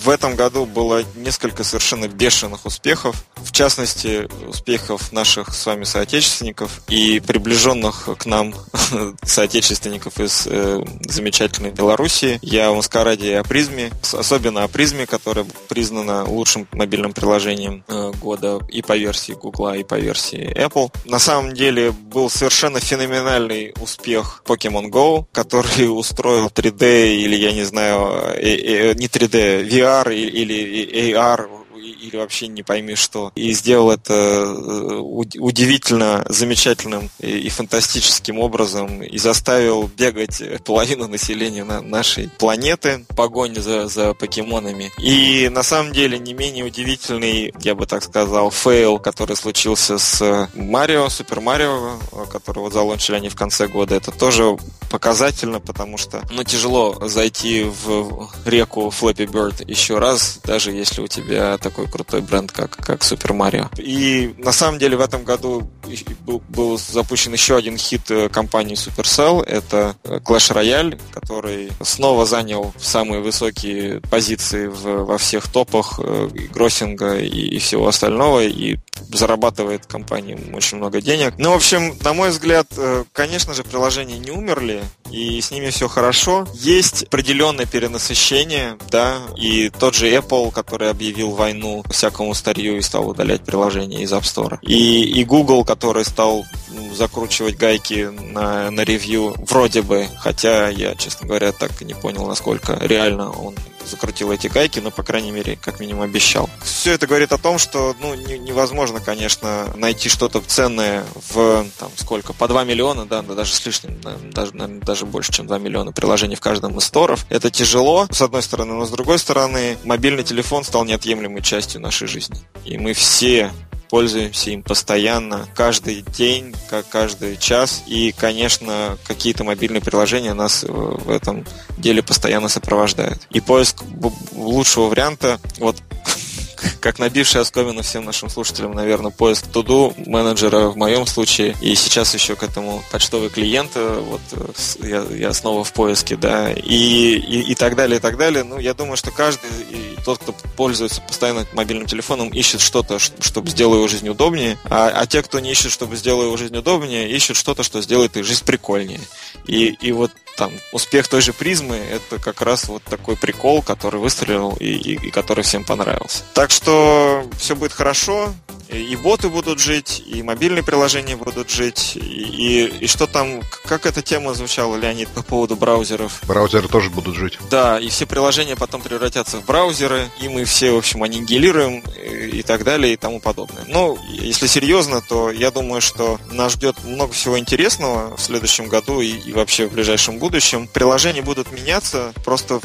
в этом году было несколько совершенно бешеных успехов, в частности, успехов наших с вами соотечественников и приближенных к нам соотечественников из э, замечательной Белоруссии. Я в Маскараде о призме, особенно о призме, которая признана лучшим мобильным приложением э, года и по версии Google, и по версии Apple. На самом деле был совершенно феноменальный успех Pokemon Go, который устроил 3D или, я не знаю, э, э, не 3D, VR или AR или вообще не пойми что. И сделал это э, удивительно замечательным и фантастическим образом и заставил бегать половину населения нашей планеты в погоне за, за покемонами. И на самом деле не менее удивительный, я бы так сказал, fail, который случился с Марио, Super Mario, который вот залончили они в конце года, это тоже показательно, потому что ну, тяжело зайти в реку Flappy Bird еще раз, даже если у тебя такой крутой бренд, как, как Super Mario. И на самом деле в этом году был, был запущен еще один хит э, компании Supercell, это Clash Royale, который снова занял самые высокие позиции в, во всех топах э, гроссинга и, и всего остального, и зарабатывает компания очень много денег. Ну, в общем, на мой взгляд, э, конечно же, приложения не умерли, и с ними все хорошо. Есть определенное перенасыщение, да, и тот же Apple, который объявил войну всякому старью и стал удалять приложения из App Store. И, и Google, который стал ну, закручивать гайки на, на ревью, вроде бы, хотя я, честно говоря, так и не понял, насколько реально он закрутил эти гайки, но, по крайней мере, как минимум обещал. Все это говорит о том, что ну, не, невозможно, конечно, найти что-то ценное в, там, сколько, по 2 миллиона, да, даже с лишним, даже, наверное, даже больше, чем 2 миллиона приложений в каждом из сторов. Это тяжело, с одной стороны, но с другой стороны, мобильный телефон стал неотъемлемой частью нашей жизни. И мы все пользуемся им постоянно, каждый день, как каждый час. И, конечно, какие-то мобильные приложения нас в этом деле постоянно сопровождают. И поиск лучшего варианта, вот как набивший оскомину всем нашим слушателям, наверное, поиск туду менеджера в моем случае, и сейчас еще к этому почтовый клиент, э, вот э, я, я снова в поиске, да, и, и, и так далее, и так далее. Ну, я думаю, что каждый, и тот, кто пользуется постоянно мобильным телефоном, ищет что-то, чтобы сделать его жизнь удобнее, а, а те, кто не ищет, чтобы сделать его жизнь удобнее, ищут что-то, что сделает их жизнь прикольнее. И, и вот там успех той же призмы это как раз вот такой прикол, который выстрелил и, и, и который всем понравился. Так что все будет хорошо и боты будут жить, и мобильные приложения будут жить, и, и, и что там, как эта тема звучала, Леонид, по поводу браузеров? Браузеры тоже будут жить. Да, и все приложения потом превратятся в браузеры, и мы все, в общем, аннигилируем и, и так далее, и тому подобное. Ну, если серьезно, то я думаю, что нас ждет много всего интересного в следующем году и, и вообще в ближайшем будущем. Приложения будут меняться просто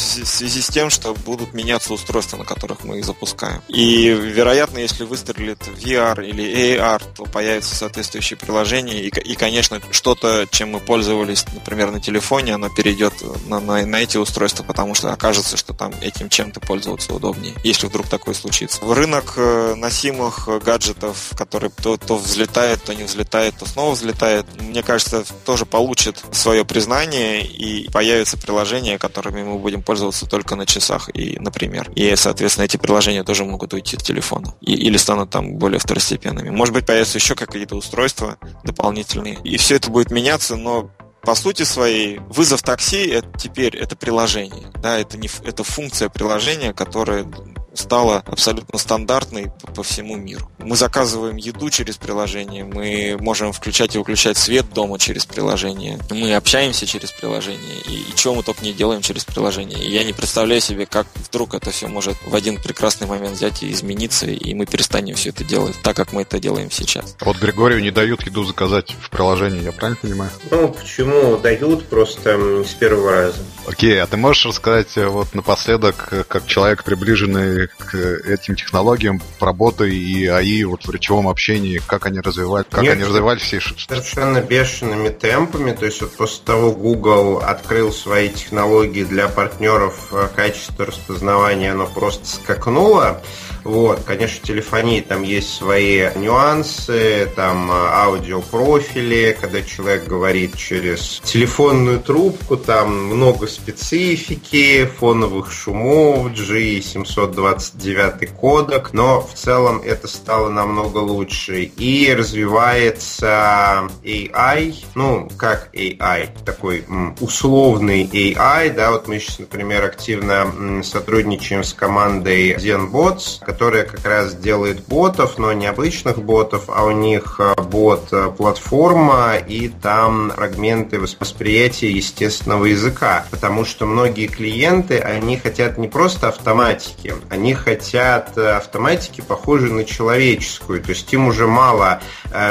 в связи с тем, что будут меняться устройства, на которых мы их запускаем. И, вероятно, если выстрелит VR или AR, то появятся соответствующие приложения. И, и конечно, что-то, чем мы пользовались, например, на телефоне, оно перейдет на, на, на эти устройства, потому что окажется, что там этим чем-то пользоваться удобнее, если вдруг такое случится. Рынок э, носимых гаджетов, который то, то взлетает, то не взлетает, то снова взлетает, мне кажется, тоже получит свое признание и появятся приложения, которыми мы будем пользоваться только на часах, и, например. И, соответственно, эти приложения тоже могут уйти с телефона. И, или станут там более второстепенными. Может быть, появятся еще какие-то устройства дополнительные. И все это будет меняться, но по сути своей вызов такси это теперь это приложение, да, это не это функция приложения, которая стала абсолютно стандартной по всему миру. Мы заказываем еду через приложение, мы можем включать и выключать свет дома через приложение, мы общаемся через приложение, и, и чего мы только не делаем через приложение. И я не представляю себе, как вдруг это все может в один прекрасный момент взять и измениться, и мы перестанем все это делать так, как мы это делаем сейчас. Вот Григорию не дают еду заказать в приложении, я правильно понимаю? Ну, почему дают, просто с первого раза. Окей, а ты можешь рассказать э, вот напоследок, э, как человек, приближенный к этим технологиям, работы и АИ вот в речевом общении, как они развивают, как Нет, они развивались все? Совершенно бешеными темпами, то есть вот после того Google открыл свои технологии для партнеров э, качества распознавания, оно просто скакнуло. Вот, конечно, в телефонии там есть свои нюансы, там э, аудиопрофили, когда человек говорит через телефонную трубку, там много специфики, фоновых шумов, G729 кодек, но в целом это стало намного лучше. И развивается AI, ну, как AI, такой условный AI, да, вот мы сейчас, например, активно сотрудничаем с командой ZenBots, которая как раз делает ботов, но не обычных ботов, а у них бот-платформа и там фрагменты восприятия естественного языка. Потому что многие клиенты, они хотят не просто автоматики, они хотят автоматики, похожие на человеческую. То есть им уже мало,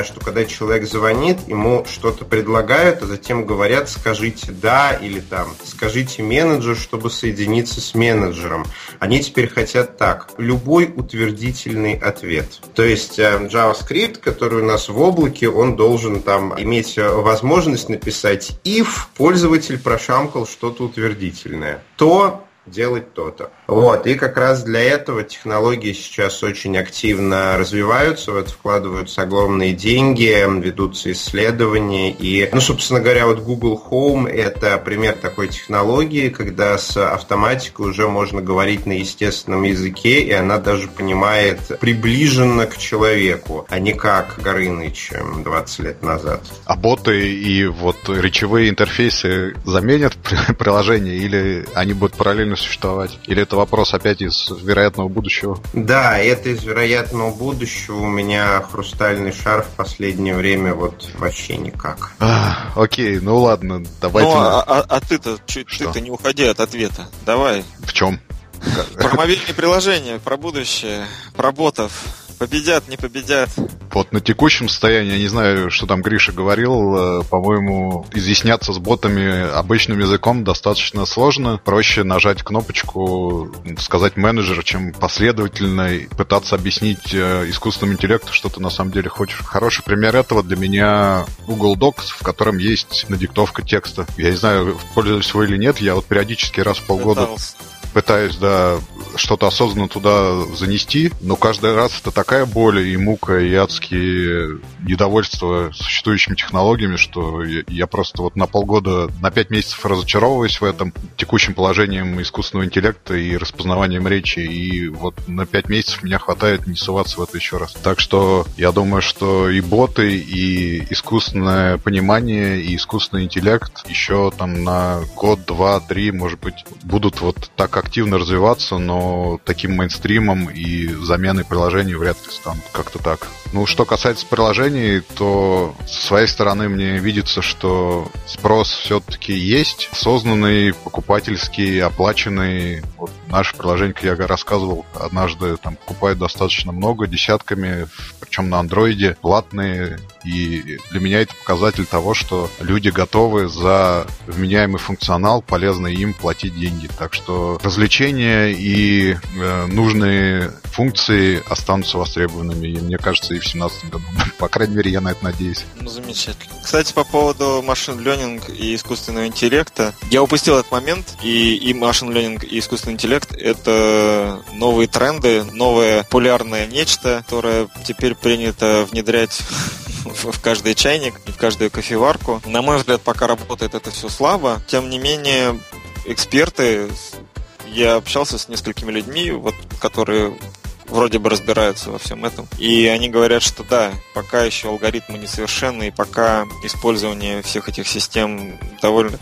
что когда человек звонит, ему что-то предлагают, а затем говорят, скажите да или там, скажите менеджеру, чтобы соединиться с менеджером. Они теперь хотят так, любой утвердительный ответ. То есть э, JavaScript, который у нас в облаке, он должен там иметь возможность написать if пользователь прошамкал что-то утвердительное. То делать то-то. Вот, и как раз для этого технологии сейчас очень активно развиваются, в это вкладываются огромные деньги, ведутся исследования, и, ну, собственно говоря, вот Google Home – это пример такой технологии, когда с автоматикой уже можно говорить на естественном языке, и она даже понимает приближенно к человеку, а не как Горыныч 20 лет назад. А боты и вот речевые интерфейсы заменят приложение или они будут параллельно существовать? Или это вопрос опять из вероятного будущего? Да, это из вероятного будущего. У меня хрустальный шар в последнее время вот вообще никак. А, окей, ну ладно, давайте... Ну, а, а, а ты-то ты-то не уходи от ответа. Давай. В чем? Про мобильные приложения, про будущее, про ботов. Победят, не победят. Вот на текущем состоянии, я не знаю, что там Гриша говорил, э, по-моему, изъясняться с ботами обычным языком достаточно сложно. Проще нажать кнопочку, сказать менеджер, чем последовательно пытаться объяснить э, искусственному интеллекту, что ты на самом деле хочешь. Хороший пример этого для меня Google Docs, в котором есть надиктовка текста. Я не знаю, пользуюсь вы или нет, я вот периодически раз в полгода... Пытался пытаюсь, да, что-то осознанно туда занести, но каждый раз это такая боль и мука, и адские недовольства существующими технологиями, что я просто вот на полгода, на пять месяцев разочаровываюсь в этом текущем положением искусственного интеллекта и распознаванием речи, и вот на пять месяцев меня хватает не суваться в это еще раз. Так что я думаю, что и боты, и искусственное понимание, и искусственный интеллект еще там на год, два, три, может быть, будут вот так активно развиваться, но таким мейнстримом и заменой приложений вряд ли станут. Как-то так. Ну, что касается приложений, то с своей стороны мне видится, что спрос все-таки есть. Осознанный, покупательский, оплаченный. Вот наше приложение, как я рассказывал, однажды там покупают достаточно много, десятками, причем на андроиде, платные. И для меня это показатель того, что люди готовы за вменяемый функционал, полезный им, платить деньги. Так что развлечения и э, нужные функции останутся востребованными. И мне кажется, и в 2017 году. По крайней мере, я на это надеюсь. Ну, замечательно. Кстати, по поводу машин ленинг и искусственного интеллекта. Я упустил этот момент, и, и машин ленинг, и искусственный интеллект — это новые тренды, новое популярное нечто, которое теперь принято внедрять в каждый чайник, в каждую кофеварку. На мой взгляд, пока работает это все слабо. Тем не менее, эксперты я общался с несколькими людьми, вот, которые вроде бы разбираются во всем этом. И они говорят, что да, пока еще алгоритмы несовершенны, и пока использование всех этих систем довольно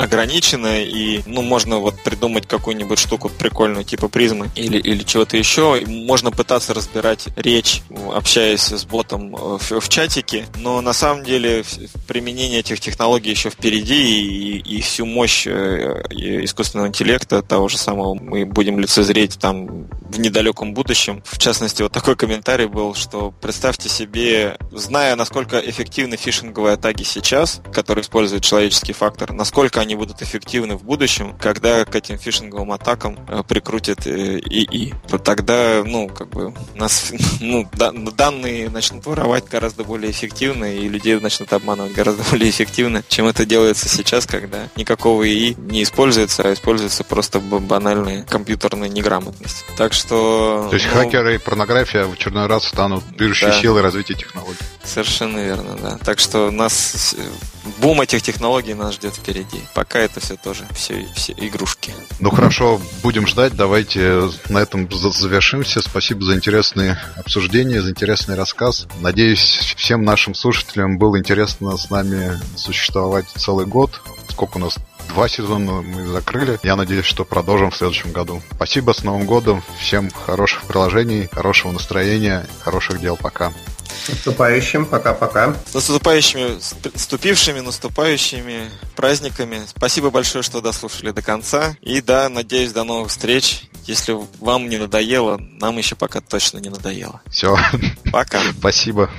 ограничено, и, ну, можно вот придумать какую-нибудь штуку прикольную, типа призмы или, или чего-то еще. Можно пытаться разбирать речь, общаясь с ботом в, в чатике, но на самом деле применение этих технологий еще впереди, и, и всю мощь э, искусственного интеллекта, того же самого, мы будем лицезреть там в недалеком будущем. В частности, вот такой комментарий был, что представьте себе, зная, насколько эффективны фишинговые атаки сейчас, которые используют человеческий фактор, насколько они будут эффективны в будущем, когда к этим фишинговым атакам э, прикрутят э, ИИ. То тогда, ну, как бы, нас, ну, да, данные начнут воровать гораздо более эффективно, и людей начнут обманывать гораздо более эффективно, чем это делается сейчас, когда никакого ИИ не используется, а используется просто банальная компьютерная неграмотность. Так что. То есть ну, хакеры и порнография в очередной раз станут движущей да. силой развития технологий. Совершенно верно, да. Так что нас бум этих технологий нас ждет впереди. Пока это все тоже все, все игрушки. Ну хорошо, будем ждать. Давайте на этом завершимся. Спасибо за интересные обсуждения, за интересный рассказ. Надеюсь, всем нашим слушателям было интересно с нами существовать целый год. Сколько у нас два сезона мы закрыли. Я надеюсь, что продолжим в следующем году. Спасибо, с Новым годом. Всем хороших приложений, хорошего настроения, хороших дел. Пока. С наступающим, пока-пока. С наступающими, с наступившими, наступающими праздниками. Спасибо большое, что дослушали до конца. И да, надеюсь, до новых встреч. Если вам не надоело, нам еще пока точно не надоело. Все. Пока. Спасибо.